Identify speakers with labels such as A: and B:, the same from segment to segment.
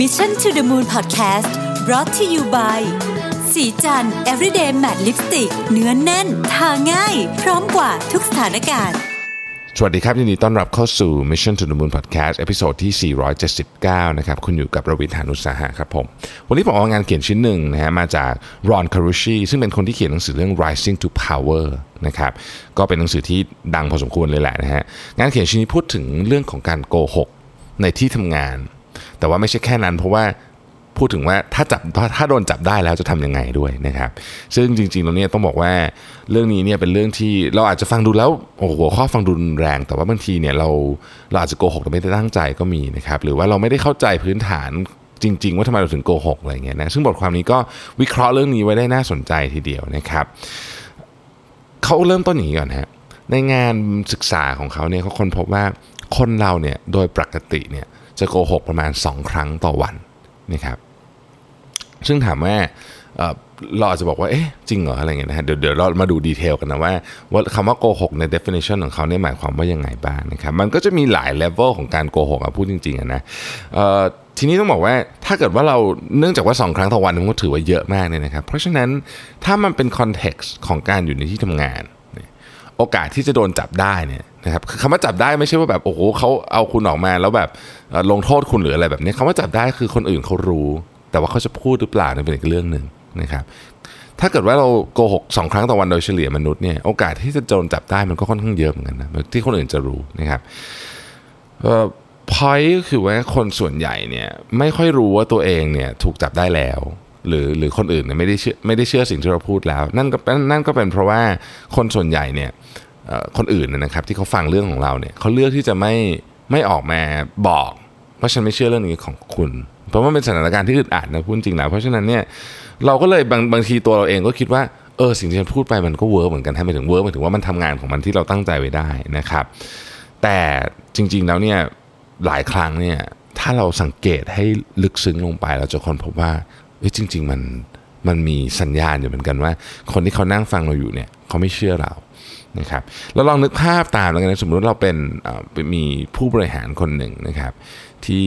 A: Mission to the Moon Podcast brought to you by ศรีจันทร์ everyday matte lipstick เนื้อแน่น ทาง่าย พร้อมกว่าทุกสถานการณ์
B: สวัสดีครับยินดีต้อนรับเข้าสู่ Mission to the Moon Podcast episode ที่ 479 นะครับ คุณอยู่กับรวิศ หาญอุตสาหะครับผม วันนี้ผมเอางานเขียนชิ้นหนึ่งนะฮะมาจาก Ron Carucci ซึ่งเป็นคนที่เขียนหนังสือเรื่อง Rising to Power นะครับก็เป็นหนังสือที่ดังพอสมควรเลยแหละนะฮะงานเขียนชิ้นนี้พูดถึงเรื่องของการโกหกในที่ทำงาน แต่ว่าไม่ใช่แค่นั้น เพราะว่าพูดถึงว่าถ้าจับถ้าโดนจับได้แล้วจะทำยังไงด้วยนะครับ ซึ่งจริงๆแล้วเนี่ยต้องบอกว่าเรื่องนี้เนี่ยเป็นเรื่องที่เราอาจจะฟังดูแล้วโอ้โหข้อฟังดูแรง แต่ว่าบางทีเนี่ยเราเราอาจจะโกหกแต่ไม่ได้ตั้งใจก็มีนะครับ หรือว่าเราไม่ได้เข้าใจพื้นฐานจริง ๆ ว่าทำไมเราถึงโกหกอะไรเงี้ยนะซึ่งบทความนี้ก็วิเคราะห์เรื่องนี้ไว้ได้น่าสนใจทีเดียวนะครับเขาเริ่มต้นอย่างนี้ก่อนฮะในงานศึกษาของเขาเนี่ยเขาค้นพบว่าคนเราเนี่ยโดยปกติเนี่ย จะโกหกประมาณ 2 ครั้งต่อวันนะครับซึ่งถามว่าเราอาจจะบอกว่า เอ๊ะ จริงเหรอ อะไรเงี้ยนะฮะ เดี๋ยวเดี๋ยวเรามาดูดีเทลกันนะว่าว่าคำว่าโกหกใน definition ของเขาเนี่ยหมายความว่ายังไงบ้างนะครับ มันก็จะมีหลายเลเวลของการโกหกอะพูดจริงๆอะนะทีนี้ต้องบอกว่าถ้าเกิดว่าเราเนื่องจากว่า 2 ครั้งต่อวันมันก็ถือว่าเยอะมากเนี่ยนะครับ เพราะฉะนั้นถ้ามันเป็นคอนเท็กซ์ของการอยู่ในที่ทำงาน โอกาสที่จะโดนจับได้เนี่ย นะครับคือคำว่าจับได้ไม่ใช่ว่าแบบโอ้โหเขาเอาคุณออกมาแล้วแบบลงโทษคุณหรืออะไรแบบนี้คำว่าจับได้คือคนอื่นเขารู้ แต่ว่าเขาจะพูดหรือเปล่านี่เป็นอีกเรื่องหนึ่งนะครับถ้าเกิดว่าเราโกหกสองครั้งต่อวันโดยเฉลี่ยมนุษย์เนี่ยโอกาสที่จะโดนจับได้มันก็ค่อนข้างเยอะเหมือนกันนะที่คนอื่นจะรู้นะครับเอ่อพอยก็คือว่าคนส่วนใหญ่เนี่ยไม่ค่อยรู้ว่าตัวเองเนี่ยถูกจับได้แล้ว หรือหรือคนอื่นเนี่ยไม่ได้เชื่อไม่ได้เชื่อสิ่งที่เราพูดแล้ว นั่นก็นั่นก็เป็นเพราะว่าคนส่วนใหญ่เนี่ยคนอื่นเนี่ยนะครับที่เขาฟังเรื่องของเราเนี่ยเขาเลือกที่จะไม่ไม่ออกมาบอกว่าฉันไม่เชื่อเรื่องนี้ของคุณ เพราะว่าเป็นสถานการณ์ที่อึดอัดนะพูดจริงแล้วเพราะฉะนั้นเนี่ยเราก็เลยบางบางทีตัวเราเองก็คิดว่าเออสิ่งที่ฉันพูดไปมันก็ work เหมือนกันให้ไปถึง work หมายถึงว่ามันทำงานของมันที่เราตั้งใจไว้ได้นะครับ แต่จริง ๆแล้วเนี่ยหลายครั้งเนี่ยถ้าเราสังเกตให้ลึกซึ้งลงไป เราจะค้นพบว่าเอ้ยจริง ๆ มันมันมีสัญญาณอยู่เหมือนกันว่า คนที่เขานั่งฟังเราอยู่เนี่ย เขาไม่เชื่อเรานะครับเราลองนึกภาพตามแล้วกันนะสมมติว่าเราเป็นมีผู้บริหารคนหนึ่งนะครับ ที่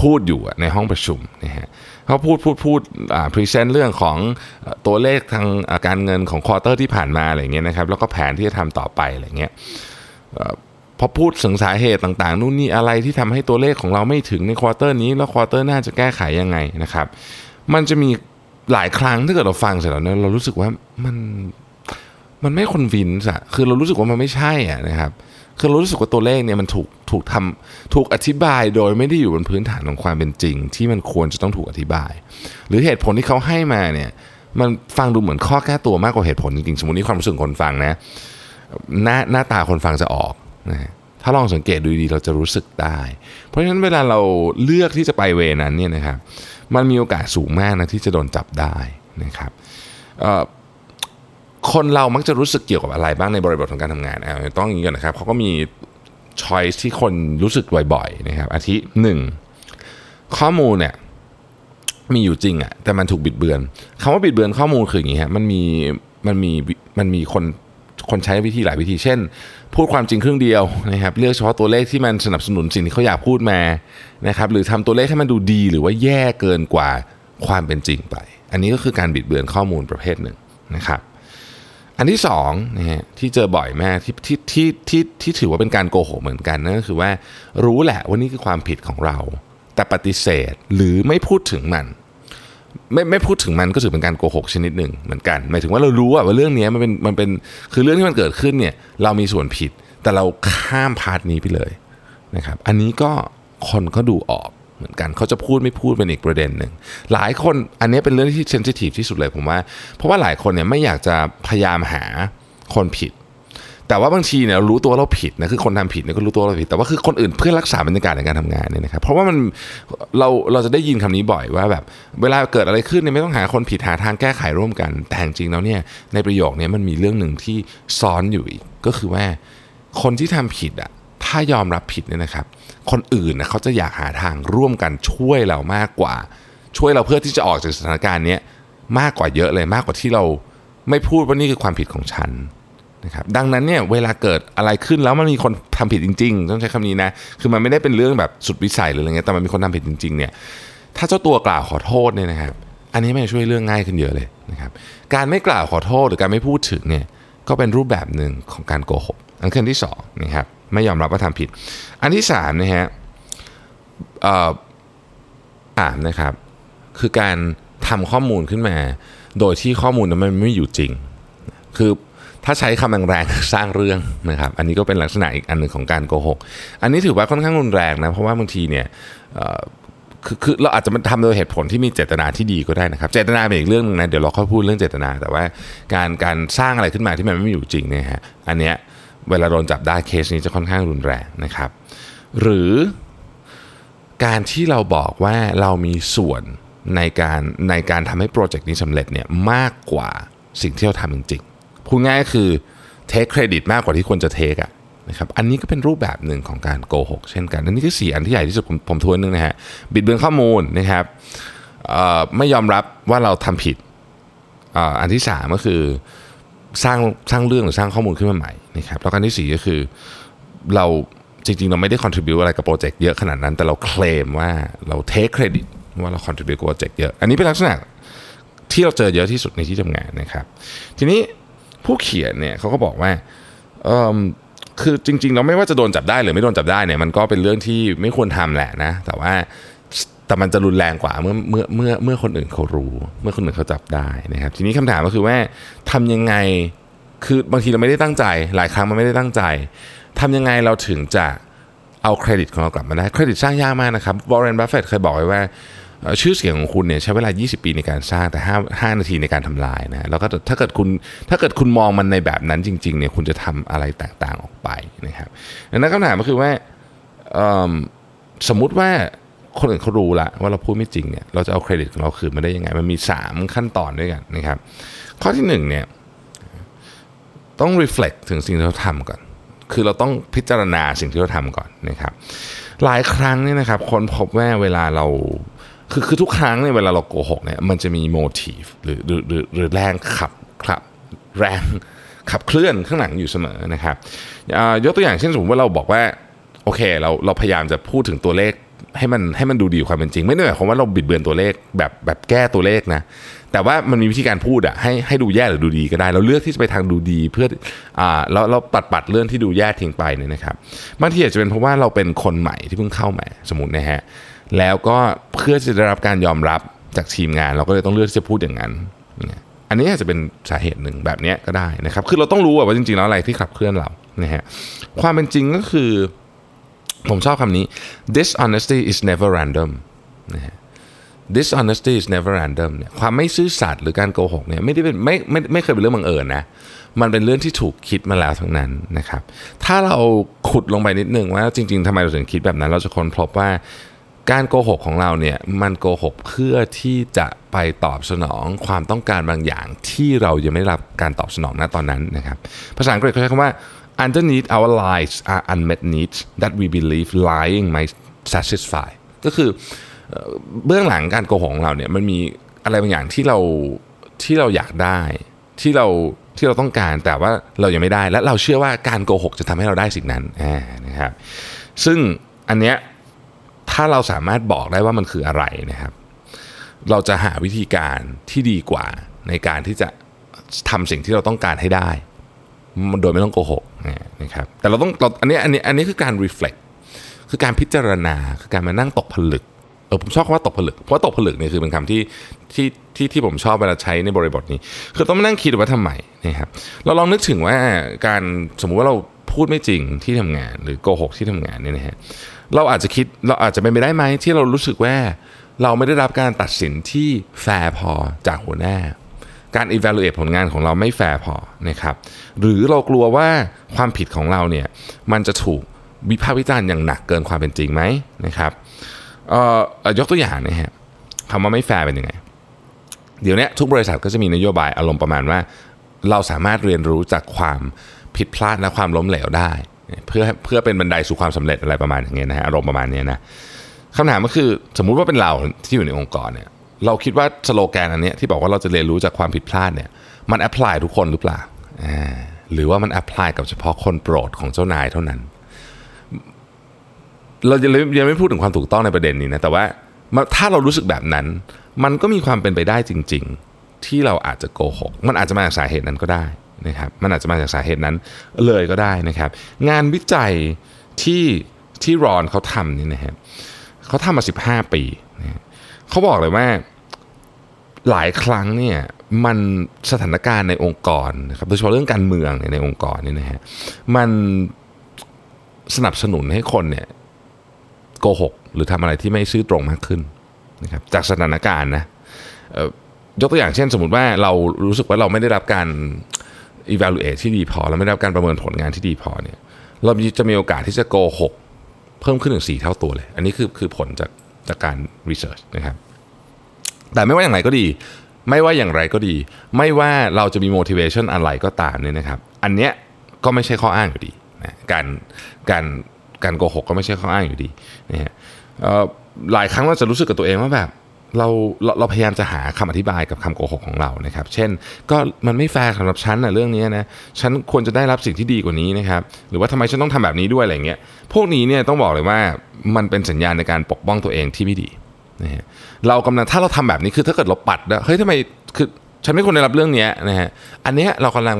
B: พูดอยู่ในห้องประชุมนะฮะเขาพูดพูดพูด present เรื่องของตัวเลขทางการเงินของ quarter ที่ผ่านมาอะไรเงี้ยนะครับแล้วก็แผนที่จะทำต่อไปอะไรเงี้ยพอพูดถึงสาเหตุต่างๆนู่นนี่อะไรที่ทำให้ตัวเลขของเราไม่ถึงใน quarter นี้แล้ว quarter หน้าจะแก้ไขยังไงนะครับ มันจะมีหลายครั้งถ้าเกิดเราฟังเสร็จแล้วเนี่ยเรารู้สึกว่ามัน มันไม่ convince อะคือเรารู้สึกว่ามันไม่ใช่อะนะครับ คือเรารู้สึกว่าตัวเลขเนี่ยมันถูกถูกทำถูกอธิบายโดยไม่ได้อยู่บนพื้นฐานของความเป็นจริง ที่มันควรจะต้องถูกอธิบาย หรือเหตุผลที่เขาให้มาเนี่ย มันฟังดูเหมือนข้อแก้ตัวมากกว่าเหตุผลจริงๆ สมมตินี่ความรู้สึกคนฟังนะ หน้าหน้าตาคนฟังจะออกนะถ้าลองสังเกตดูดีเราจะรู้สึกได้ เพราะฉะนั้นเวลาเราเลือกที่จะไปเวนั้นเนี่ยนะครับ มันมีโอกาสสูงมากนะที่จะโดนจับได้นะครับ คนเรามักจะรู้สึกเกี่ยวกับอะไรบ้างในบริบทของการทำงานต้องอย่างนี้ก่อนนะครับเขาก็มีช้อยที่คนรู้สึกบ่อยๆนะครับอาทิหนึ่งข้อมูลเนี่ยมีอยู่จริงอะแต่มันถูกบิดเบือนคำว่าบิดเบือนข้อมูลคืออย่างนี้ฮะมันมีมันมีมันมีคนคนใช้วิธีหลายวิธี เช่น พูดความจริงครึ่งเดียวนะครับเลือกเฉพาะตัวเลขที่มันสนับสนุนสิ่งที่เขาอยากพูดมานะครับหรือทำตัวเลขให้มันดูดีหรือว่าแย่เกินกว่าความเป็นจริงไป อันนี้ก็คือการบิดเบือนข้อมูลประเภทหนึ่งนะครับ อันที่สองนะฮะที่เจอบ่อยมากที่ที่ที่ที่ที่ถือว่าเป็นการโกหกเหมือนกันนั่นก็คือว่ารู้แหละว่านี่คือความผิดของเรา แต่ปฏิเสธหรือไม่พูดถึงมันไม่ไม่พูดถึงมันก็ถือเป็นการโกหกชนิดหนึ่งเหมือนกันหมายถึงว่าเรารู้ว่าเรื่องนี้มันเป็นมันเป็นคือเรื่องที่มันเกิดขึ้นเนี่ยเรามีส่วนผิด แต่เราข้ามพาร์ทนี้ไปเลยนะครับ อันนี้ก็คนก็ดูออก เหมือนกันเขาจะพูดไม่พูดเป็นอีกประเด็นหนึ่งหลายคนอันนี้เป็นเรื่องที่เซนซิทีฟที่สุดเลยผมว่า เพราะว่าหลายคนเนี่ยไม่อยากจะพยายามหาคนผิด แต่ว่าบางทีเนี่ยรู้ตัวเราผิดนะคือคนทำผิดเนี่ยก็รู้ตัวเราผิด แต่ว่าคือคนอื่นเพื่อรักษาบรรยากาศในการทำงานเนี่ยนะครับเพราะว่ามันเราเราจะได้ยินคำนี้บ่อยว่าแบบเวลาเกิดอะไรขึ้นเนี่ยไม่ต้องหาคนผิดหาทางแก้ไขร่วมกัน แต่จริงๆแล้วเนี่ยในประโยคนี้มันมีเรื่องหนึ่งที่ซ้อนอยู่อีกก็คือว่าคนที่ทำผิดอะ ถ้ายอมรับผิดเนี่ยนะครับ คนอื่นนะเขาจะอยากหาทางร่วมกันช่วยเรามากกว่า ช่วยเราเพื่อที่จะออกจากสถานการณ์นี้มากกว่าเยอะเลยมากกว่าที่เราไม่พูดว่านี่คือความผิดของฉันนะครับดังนั้นเนี่ยเวลาเกิดอะไรขึ้นแล้วมันมีคนทำผิดจริง ๆ ต้องใช้คำนี้นะคือมันไม่ได้เป็นเรื่องแบบสุดวิสัยหรืออะไรเงี้ยแต่มันมีคนทำผิดจริงๆเนี่ยถ้าเจ้าตัวกล่าวขอโทษเนี่ยนะครับ อันนี้มันช่วยเรื่องง่ายขึ้นเยอะเลยนะครับการไม่กล่าวขอโทษหรือการไม่พูดถึงเนี่ยก็เป็นรูปแบบหนึ่งของการโกหกอันขั้นที่สองนะครับ ไม่ยอมรับว่าทำผิด อันที่สามนะฮะเอ่ออ่านนะครับ คือการทำข้อมูลขึ้นมา โดยที่ข้อมูลนั้นมันไม่อยู่จริง คือถ้าใช้คำแรงๆสร้างเรื่องนะครับ อันนี้ก็เป็นลักษณะอีกอันหนึ่งของการโกหก อันนี้ถือว่าค่อนข้างรุนแรงนะ เพราะว่าบางทีเนี่ยคือคือเราอาจจะมันทำโดยเหตุผลที่มีเจตนาที่ดีก็ได้นะครับ เจตนาเป็นอีกเรื่องหนึงนะ เดี๋ยวเราค่อยพูดเรื่องเจตนา แต่ว่าการการสร้างอะไรขึ้นมาที่มันไม่อยู่จริงเนี่ยฮะ อันเนี้ย เวลาโดนจับได้เคสนี้จะค่อนข้างรุนแรงนะครับ หรือการที่เราบอกว่าเรามีส่วนในการในการทำให้โปรเจกต์นี้สำเร็จเนี่ยมากกว่าสิ่งที่เราทำจริงๆพูดง่ายก็คือ take credit มากกว่าที่ควรจะ take อะนะครับอันนี้ก็เป็นรูปแบบหนึ่งของการโกหกเช่นกัน อันนี้คือสี่อันที่ใหญ่ที่สุดผมผมทวนนึงนะฮะบิดเบือนข้อมูลนะครับไม่ยอมรับว่าเราทำผิดอออันที่สามก็คือ สร้างสร้างเรื่องหรือสร้างข้อมูลขึ้นมาใหม่นะครับแล้วก็อันที่สี่ก็คือเราจริงๆ เราไม่ได้ contribute อะไรกับโปรเจกต์เยอะขนาดนั้น แต่เราเคลมว่าเราเทคเครดิตว่าเรา contribu กับโปรเจกต์เยอะ อันนี้เป็นลักษณะที่เราเจอเยอะที่สุดในที่ทำงานนะครับ ทีนี้ผู้เขียนเนี่ยเขาก็บอกว่าอืมคือจริงๆเราไม่ว่าจะโดนจับได้หรือไม่โดนจับได้เนี่ยมันก็เป็นเรื่องที่ไม่ควรทำแหละนะ แต่ว่า แต่มันจะรุนแรงกว่าเมื่อเมื่อเมื่อเมื่อคนอื่นเขารู้ เมื่อคนอื่นเขาจับได้นะครับ ทีนี้คำถามก็คือว่าทำยังไงคือบางทีเราไม่ได้ตั้งใจ หลายครั้งมันไม่ได้ตั้งใจทำยังไงเราถึงจะเอาเครดิตของเรากลับมาได้เครดิตสร้างยากมากนะครับวอร์เรนบัฟเฟตเคยบอกไว้ว่าชื่อเสียงของคุณเนี่ยใช้เวลา 20 ปีในการสร้างแต่ 5 5 นาทีในการทำลายนะแล้วก็ถ้าเกิดคุณถ้าเกิดคุณมองมันในแบบนั้นจริงๆเนี่ยคุณจะทำอะไรแตกต่างออกไปนะครับดังนั้นคำถามก็คือว่าสมมุติว่า คนอื่นเขารู้ละว่าเราพูดไม่จริงเนี่ยเราจะเอาเครดิตของเราคืนมาได้ยังไง มันมี 3 ขั้นตอนด้วยกันนะครับ ข้อที่หนึ่งเนี่ยต้อง reflect ถึงสิ่งที่เราทำก่อน คือเราต้องพิจารณาสิ่งที่เราทำก่อนนะครับ หลายครั้งเนี่ยนะครับคนพบว่าเวลาเราคือคือทุกครั้งเนี่ยเวลาเราโกหกเนี่ยมันจะมี motive หรือหรือหรือหรือแรงขับขับแรงขับเคลื่อนข้างหลังอยู่เสมอนะครับยกตัวอย่างเช่นสมมติว่าเราบอกว่าโอเคเราเราพยายามจะพูดถึงตัวเลข ให้มันให้มันดูดีความเป็นจริง ไม่ได้หมายความว่าเราบิดเบือนตัวเลขแบบแบบแก้ตัวเลขนะ แต่ว่ามันมีวิธีการพูดอะให้ให้ดูแย่หรือดูดีก็ได้เราเลือกที่จะไปทางดูดีเพื่ออ่าเราเราปัดปัดเรื่องที่ดูแย่ทิ้งไปเนี่ยนะครับบางทีอาจจะเป็นเพราะว่าเราเป็นคนใหม่ที่เพิ่งเข้ามาสมมตินะฮะแล้วก็เพื่อจะได้รับการยอมรับจากทีมงาน เราก็เลยต้องเลือกที่จะพูดอย่างนั้น อันนี้อาจจะเป็นสาเหตุหนึ่งแบบนี้ก็ได้นะครับ คือเราต้องรู้ว่าจริงๆแล้วอะไรที่ขับเคลื่อนเรานะฮะความเป็นจริงก็คือ ผมชอบคำนี้ dishonesty is never random นะฮะ dishonesty is never random เนี่ยความไม่ซื่อสัตย์หรือการโกหกเนี่ยไม่ได้เป็นไม่ไม่ไม่เคยเป็นเรื่องบังเอิญนะ มันเป็นเรื่องที่ถูกคิดมาแล้วทั้งนั้นนะครับ ถ้าเราขุดลงไปนิดนึงว่าจริง ๆทำไมเราถึงคิดแบบนั้น เราจะค้นพบว่าการโกหกของเราเนี่ยมันโกหกเพื่อที่จะไปตอบสนองความต้องการบางอย่างที่เรายังไม่ได้รับการตอบสนองณตอนนั้นนะครับ ภาษาอังกฤษเขาใช้คำว่า underneath our lies are unmet needs that we believe lying might satisfy ก็คือเบื้องหลังการโกหกของเราเนี่ยมันมีอะไรบางอย่างที่เราที่เราอยากได้ที่เราที่เราต้องการแต่ว่าเรายังไม่ได้ และเราเชื่อว่าการโกหกจะทำให้เราได้สิ่งนั้นนะครับซึ่งอันเนี้ยถ้าเราสามารถบอกได้ว่ามันคืออะไรนะครับ เราจะหาวิธีการที่ดีกว่าในการที่จะทำสิ่งที่เราต้องการให้ได้ โดยไม่ต้องโกหกนะครับแต่เราต้องเราอันนี้อันนี้อันนี้คือการ reflect คือการพิจารณาคือการมานั่งตกผลึกเออผมชอบคำว่าตกผลึกเพราะตกผลึกเนี่ยคือเป็นคำที่ที่ที่ที่ผมชอบเวลาใช้ในบริบทนี้ คือต้องมานั่งคิดว่าทำไมนะครับเราลองนึกถึงว่าการสมมุติว่าเราพูดไม่จริงที่ทำงาน หรือโกหกที่ทำงานเนี่ยนะฮะเราอาจจะคิดเราอาจจะเป็นไปได้ไหมที่เรารู้สึกว่า เราไม่ได้รับการตัดสินที่แฟร์พอจากหัวหน้า การ evaluate ผลงานของเราไม่แฟร์พอนะครับหรือเรากลัวว่าความผิดของเราเนี่ยมันจะถูกวิพากษ์วิจารณ์อย่างหนักเกินความเป็นจริงไหมนะครับยกตัวอย่างนะฮะคำว่าไม่แฟร์เป็นยังไง เดี๋ยวนี้ทุกบริษัทก็จะมีนโยบายอารมณ์ประมาณว่า เราสามารถเรียนรู้จากความผิดพลาดและความล้มเหลวได้ เพื่อเพื่อเป็นบันไดสู่ความสำเร็จอะไรประมาณอย่างเงี้ยนะฮะอารมณ์ประมาณเนี้ยนะคำถามก็คือสมมุติว่าเป็นเราที่อยู่ในองค์กรเนี่ย เราคิดว่าสโลแกนอันนี้ที่บอกว่าเราจะเรียนรู้จากความผิดพลาดเนี่ยมัน apply ทุกคนหรือเปล่าหรือว่ามัน apply กับเฉพาะคนโปรดของเจ้านายเท่านั้น เราจะยังไม่พูดถึงความถูกต้องในประเด็นนี้นะแต่ว่าถ้าเรารู้สึกแบบนั้น มันก็มีความเป็นไปได้จริง ๆ ที่เราอาจจะโกหกมันอาจจะมาจากสาเหตุนั้นก็ได้นะครับมันอาจจะมาจากสาเหตุนั้นเลยก็ได้นะครับ งานวิจัยที่ที่รอนเขาทำนี่นะครับเขาทำมา 15 ปี เขาบอกเลยว่าหลายครั้งเนี่ยมันสถานการณ์ในองค์กรนะครับโดยเฉพาะเรื่องการเมืองในองค์กรนี่นะฮะมันสนับสนุนให้คนเนี่ยโกหก หรือทำอะไรที่ไม่ซื่อตรงมากขึ้นนะครับจากสถานการณ์นะยกตัวอย่างเช่นสมมติว่าเรารู้สึกว่าเราไม่ได้รับการ evaluate ที่ดีพอ เราไม่ได้รับการประเมินผลงานที่ดีพอเนี่ยเราจะมีโอกาสที่จะโกหก เพิ่มขึ้นถึงสี่เท่าตัวเลย อันนี้คือคือผลจาก จากการรีเสิร์ชนะครับ แต่ไม่ว่าอย่างไรก็ดี ไม่ว่าอย่างไรก็ดี ไม่ว่าเราจะมี motivation อะไรก็ตามเนี่ยนะครับ อันเนี้ยก็ไม่ใช่ข้ออ้างอยู่ดีนะการการการโกหกก็ไม่ใช่ข้ออ้างอยู่ดีนะฮะหลายครั้งเราจะรู้สึกกับตัวเองว่าแบบ เราเราเราพยายามจะหาคำอธิบายกับคำโกหกของเรานะครับ เช่น ก็มันไม่แฟร์สำหรับฉันนะเรื่องนี้นะฉันควรจะได้รับสิ่งที่ดีกว่านี้นะครับ หรือว่าทำไมฉันต้องทำแบบนี้ด้วยอะไรเงี้ยพวกนี้เนี่ยต้องบอกเลยว่ามันเป็นสัญญาณในการปกป้องตัวเองที่ไม่ดีนะฮะเรากำลังถ้าเราทำแบบนี้คือถ้าเกิดเราปัดนะเฮ้ยทำไมคือฉันไม่ควรได้รับเรื่องนี้นะฮะอันเนี้ยเรากำลัง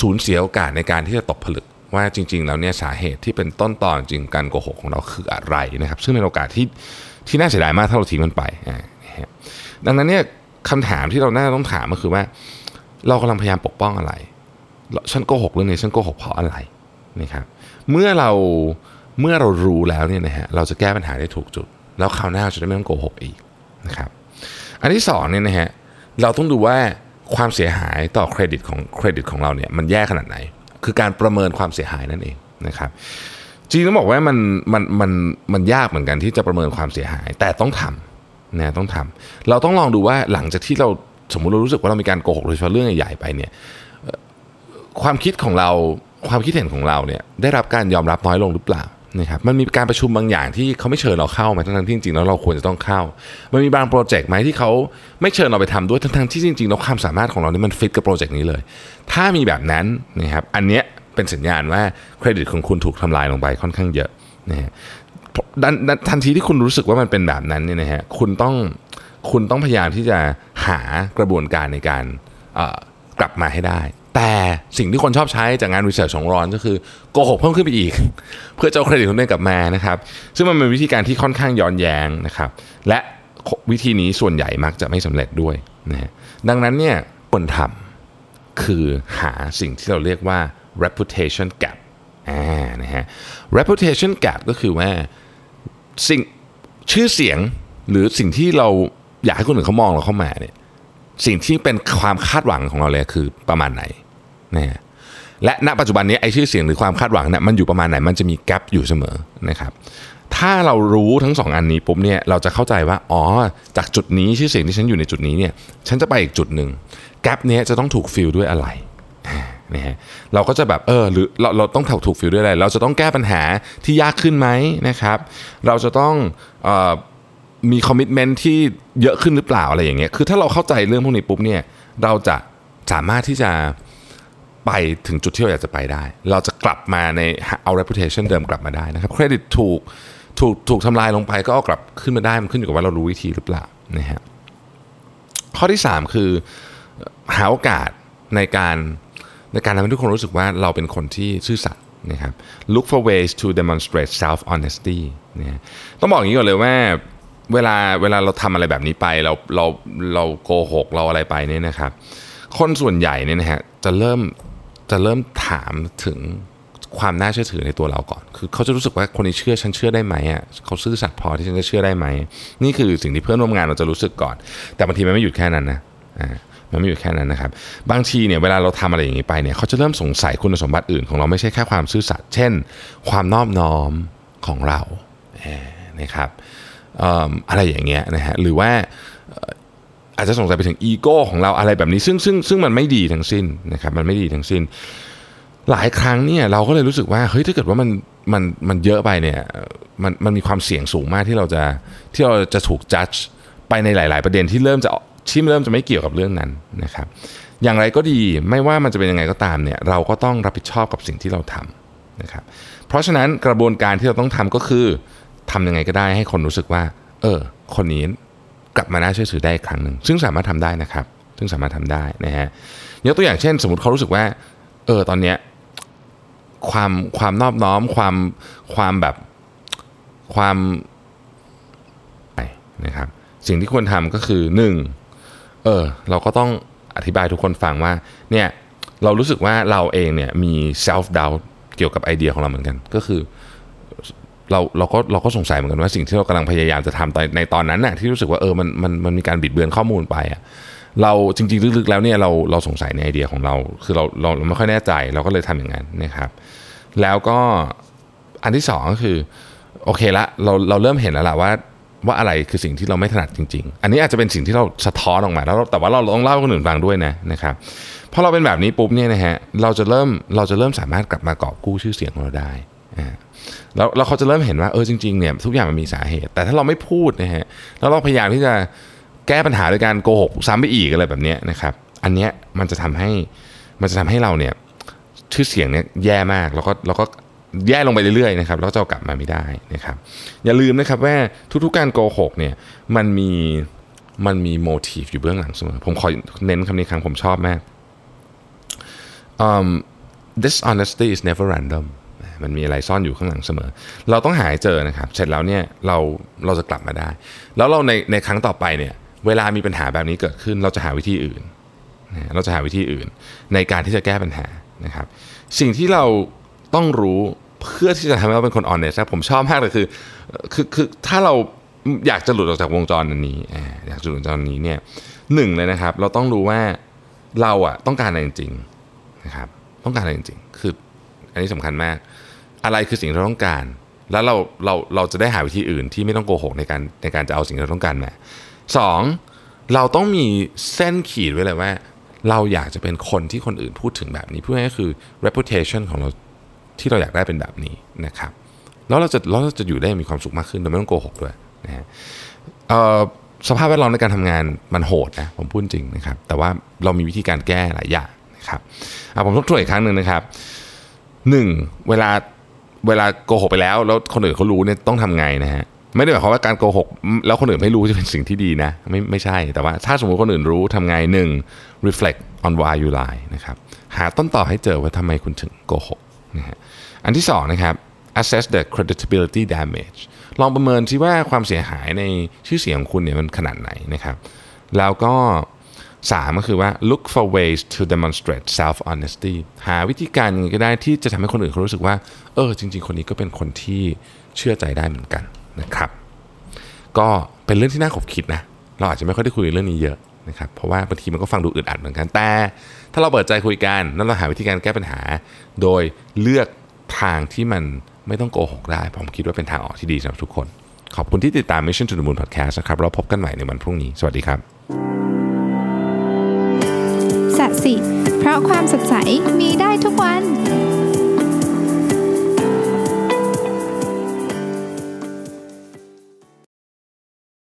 B: สูญเสียโอกาสในการที่จะตกผลึกว่าจริง ๆ แล้วเนี่ยสาเหตุที่เป็นต้นตอนจริงการโกหกของเราคืออะไรนะครับ ซึ่งเป็นโอกาสที่ที่น่าเสียดายมากถ้าเราทิ้งมันไป ดังนั้นเนี่ยคำถามที่เราน่าจะต้องถามก็คือว่า เรากำลังพยายามปกป้องอะไรฉันโกหกเรื่องนี้ฉันโกหกเพราะอะไรนะครับเมื่อเราเมื่อเรารู้แล้วเนี่ยนะฮะเราจะแก้ปัญหาได้ถูกจุด แล้วคราวหน้าเราจะได้ไม่ต้องโกหกอีกนะครับอันที่สองเนี่ยนะฮะเราต้องดูว่าความเสียหายต่อเครดิตของเครดิตของเราเนี่ยมันแย่ขนาดไหน คือการประเมินความเสียหายนั่นเองนะครับจริงต้องบอกว่ามันมันมันมันยากเหมือนกันที่จะประเมินความเสียหายแต่ต้องทำ นะต้องทำเราต้องลองดูว่าหลังจากที่เราสมมุติเรารู้สึกว่าเรามีการโกหกโดยเฉพาะเรื่องใหญ่ๆไปเนี่ยความคิดของเราความคิดเห็นของเราเนี่ยได้รับการยอมรับน้อยลงหรือเปล่านะครับมันมีการประชุมบางอย่างที่เขาไม่เชิญเราเข้าไหมทั้งที่จริงๆแล้วเราควรจะต้องเข้า มันมีบางโปรเจกต์ไหมที่เขาไม่เชิญเราไปทำด้วยทั้งๆที่จริงๆแล้วความสามารถของเราเนี่ยมันฟิตกับโปรเจกต์นี้เลย ถ้ามีแบบนั้นนะครับอันเนี้ยเป็นสัญญาณว่าเครดิตของคุณถูกทำลายลงไปค่อนข้างเยอะนะฮะ ดันทันทีที่คุณรู้สึกว่ามันเป็นแบบนั้นเนี่ยนะฮะคุณต้องคุณต้องพยายามที่จะหากระบวนการในการกลับมาให้ได้ แต่สิ่งที่คนชอบใช้จากงานวิจัยของรอนก็คือโกหกเพิ่มขึ้นไปอีก เพื่อจะเอาเครดิตของตัวเองกลับมานะครับซึ่งมันเป็นวิธีการที่ค่อนข้างย้อนแย้งนะครับ และวิธีนี้ส่วนใหญ่มักจะไม่สำเร็จด้วยนะฮะดังนั้นเนี่ยควรทำคือหาสิ่งที่เราเรียกว่า reputation gap อ่านะฮะ reputation gap ก็คือว่า สิ่งชื่อเสียงหรือสิ่งที่เราอยากให้คนอื่นเขามองเราเข้ามาเนี่ยสิ่งที่เป็นความคาดหวังของเราเลยคือประมาณไหนนะฮะและณปัจจุบันนี้ไอ้ชื่อเสียงหรือความคาดหวังเนี่ยมันอยู่ประมาณไหนมันจะมีแกลบอยู่เสมอนะครับถ้าเรารู้ทั้งสองอันนี้ปุ๊บเนี่ยเราจะเข้าใจว่าอ๋อจากจุดนี้ชื่อเสียงที่ฉันอยู่ในจุดนี้เนี่ยฉันจะไปอีกจุดหนึ่ง gap เนี้ยจะต้องถูก fill ด้วยอะไร นะฮะเราก็จะแบบเออหรือเราเราต้องถูกถูก fill ด้วยอะไร เราจะต้องแก้ปัญหาที่ยากขึ้นไหมนะครับเราจะต้องออมี commitment ที่เยอะขึ้นหรือเปล่าอะไรอย่างเงี้ยคือถ้าเราเข้าใจเรื่องพวกนี้ปุ๊บเนี่ยเราจะสามารถที่จะไปถึงจุดที่เราอยากจะไปได้ เราจะกลับมาในเอา reputation เดิมกลับมาได้นะครับเครดิตถูกถูกถูกทำลายลงไปก็เอากลับขึ้นมาได้มันขึ้นอยู่กับว่าเรารู้วิธีหรือเปล่านะฮะข้อที่ 3 คือหาโอกาสในการ ในการทำให้ทุกคนรู้สึกว่าเราเป็นคนที่ซื่อสัตย์นะครับ look for ways to demonstrate self honesty นะฮะต้องบอกอย่างนี้ก่อนเลยว่าเวลาเวลาเราทำอะไรแบบนี้ไปเราเราเราโกหกเราอะไรไปเนี่ยนะครับ คนส่วนใหญ่เนี่ยนะฮะจะเริ่มจะเริ่มถามถึงความน่าเชื่อถือในตัวเราก่อน คือเขาจะรู้สึกว่าคนนี้เชื่อฉันเชื่อได้ไหมอะเขาซื่อสัตย์พอที่ฉันจะเชื่อได้ไหม นี่คือสิ่งที่เพื่อนร่วมงานเราจะรู้สึกก่อน แต่บางทีมันไม่หยุดแค่นั้นนะอ่า มันไม่หยุดแค่นั้นนะครับ บางทีเนี่ยเวลาเราทำอะไรอย่างนี้ไปเนี่ยเขาจะเริ่มสงสัยคุณสมบัติอื่นของเราไม่ใช่แค่ความซื่อสัตย์เช่น ความนอบน้อมของเราอ่านะครับอะไรอย่างเงี้ยนะฮะหรือว่าอาจจะสงสัยไปถึงอีโก้ของเราอะไรแบบนี้ซึ่งซึ่งซึ่งมันไม่ดีทั้งสิ้นนะครับมันไม่ดีทั้งสิ้น หลายครั้งเนี่ยเราก็เลยรู้สึกว่าเฮ้ยถ้าเกิดว่ามันมันมันเยอะไปเนี่ยมันมันมีความเสี่ยงสูงมากที่เราจะที่เราจะถูกจัดไปในหลาย ๆ ประเด็นที่เริ่มจะ ที่เริ่มจะไม่เกี่ยวกับเรื่องนั้นนะครับ อย่างไรก็ดีไม่ว่ามันจะเป็นยังไงก็ตามเนี่ยเราก็ต้องรับผิดชอบกับสิ่งที่เราทำนะครับ เพราะฉะนั้นกระบวนการที่เราต้องทำก็คือทำยังไงก็ได้ให้คนรู้สึกว่า เออ คนนี้กลับมาน่าเชื่อถือได้อีกครั้งหนึ่งซึ่งสามารถทำได้นะครับ ซึ่งสามารถทำได้นะฮะยกตัวอย่างเช่น สมมติเขารู้สึกว่า เออตอนเนี้ยความความนอบน้อมความความแบบความนะครับสิ่งที่ควรทำก็คือหนึ่ง เออ เราก็ต้องอธิบายทุกคนฟังว่า เนี่ย เรารู้สึกว่าเราเองเนี่ยมี self doubt เกี่ยวกับไอเดียของเราเหมือนกัน ก็คือ เราเราก็เราก็สงสัยเหมือนกันว่าสิ่งที่เรากำลังพยายามจะทำในตอนนั้นน่ะที่รู้สึกว่าเออมันมันมันมีการบิดเบือนข้อมูลไปอะเราจริง ๆ ลึกๆแล้วเนี่ยเราเราสงสัยในไอเดียของเรา คือเราเราไม่ค่อยแน่ใจเราก็เลยทำอย่างนั้นนะครับ แล้วก็อันที่สองก็คือโอเคละเราเราเริ่มเห็นแล้วล่ะว่า ว่าอะไรคือสิ่งที่เราไม่ถนัดจริง ๆ อันนี้อาจจะเป็นสิ่งที่เราสะท้อนออกมาแล้วแต่ว่าเราต้องเล่าคนอื่นฟังด้วยนะนะครับพอเราเป็นแบบนี้ปุ๊บเนี่ยนะฮะเราจะเริ่มเราจะเริ่มสามารถกลับมากอบกู้ชื่อเสียงของเราได้แล้วแล้วเขาจะเริ่มเห็นว่าเออจริงๆเนี่ยทุกอย่างมันมีสาเหตุ แต่ถ้าเราไม่พูดนะฮะแล้วเราพยายามที่จะแก้ปัญหาโดยการโกหกซ้ำไปอีกอะไรแบบนี้นะครับ อันเนี้ยมันจะทำให้มันจะทำให้เราเนี่ยชื่อเสียงเนี่ยแย่มากแล้วก็แล้วก็ แย่ลงไปเรื่อยๆนะครับแล้วจะกลับมาไม่ได้นะครับอย่าลืมนะครับว่าทุกๆการโกหกเนี่ยมันมีมันมีโมทีฟอยู่เบื้องหลังเสมอผมขอเน้นคำนี้ครั้งผมชอบมาก um, dishonesty is never random มันมีอะไรซ่อนอยู่ข้างหลังเสมอ เราต้องหาเจอนะครับ เสร็จแล้วเนี่ยเราเราจะกลับมาได้ แล้วเราในในครั้งต่อไปเนี่ยเวลามีปัญหาแบบนี้เกิดขึ้น เราจะหาวิธีอื่น เราจะหาวิธีอื่น ในการที่จะแก้ปัญหานะครับ สิ่งที่เราต้องรู้ เพื่อที่จะทำให้เราเป็นคนออนเนสผมชอบมากเลยคือคือคือถ้าเราอยากจะหลุดออกจากวงจรอันนี้อยากจะหลุดวงจรนี้เนี่ยหนึ่งเลยนะครับ เราต้องรู้ว่าเราอะต้องการอะไรจริงๆนะครับต้องการอะไรจริงๆ คืออันนี้สำคัญมาก อะไรคือสิ่งที่เราต้องการ แล้วเราเราเราจะได้หาวิธีอื่นที่ไม่ต้องโกหกในการในการจะเอาสิ่งที่เราต้องการมาสองเราต้องมีเส้นขีดไว้เลยว่า เราอยากจะเป็นคนที่คนอื่นพูดถึงแบบนี้เพื่อให้คือ reputation ของเรา ที่เราอยากได้เป็นแบบนี้นะครับ แล้วเราจะเราจะอยู่ได้มีความสุขมากขึ้นโดยไม่ต้องโกหกด้วยนะฮะสภาพแวดล้อมในการทำงานมันโหดนะผมพูดจริงนะครับ แต่ว่าเรามีวิธีการแก้หลายอย่างนะครับผมทบทวนอีกครั้งหนึ่งนะครับหนึ่งเวลาเวลาโกหกไปแล้ว แล้วคนอื่นเขารู้เนี่ยต้องทำไงนะฮะไม่ได้หมายความว่าการโกหกแล้วคนอื่นไม่รู้จะเป็นสิ่งที่ดีนะไม่ไม่ใช่แต่ว่าถ้าสมมติคนอื่นรู้ทำไงหนึ่ง reflect on why you lie นะครับหาต้นต่อให้เจอว่าทำไมคุณถึงโกหก นะฮะอันที่2นะครับ assess the credibility damage ลองประเมินที่ว่าความเสียหายในชื่อเสียงของคุณเนี่ยมันขนาดไหนนะครับแล้วก็ 3 ก็คือว่า look for ways to demonstrate self honesty หาวิธีการยังไงก็ได้ที่จะทำให้คนอื่นเขารู้สึกว่า เออจริง ๆ คนนี้ก็เป็นคนที่เชื่อใจได้เหมือนกันนะครับ ก็เป็นเรื่องที่น่าขบคิดนะ เราอาจจะไม่ค่อยได้คุยเรื่องนี้เยอะ นะครับเพราะว่าบางทีมันก็ฟังดูอึดอัดเหมือนกันแต่ ถ้าเราเปิดใจคุยกันแล้วเราหาวิธีการแก้ปัญหา โดยเลือกทางที่มันไม่ต้องโกหกได้ ผมคิดว่าเป็นทางออกที่ดีสำหรับทุกคน ขอบคุณที่ติดตาม Mission to the Moon Podcast นะครับเราพบกันใหม่ในวันพรุ่งนี้ สวัสดีครับ
C: สัสิเพราะความสดใสมีได้ทุกวัน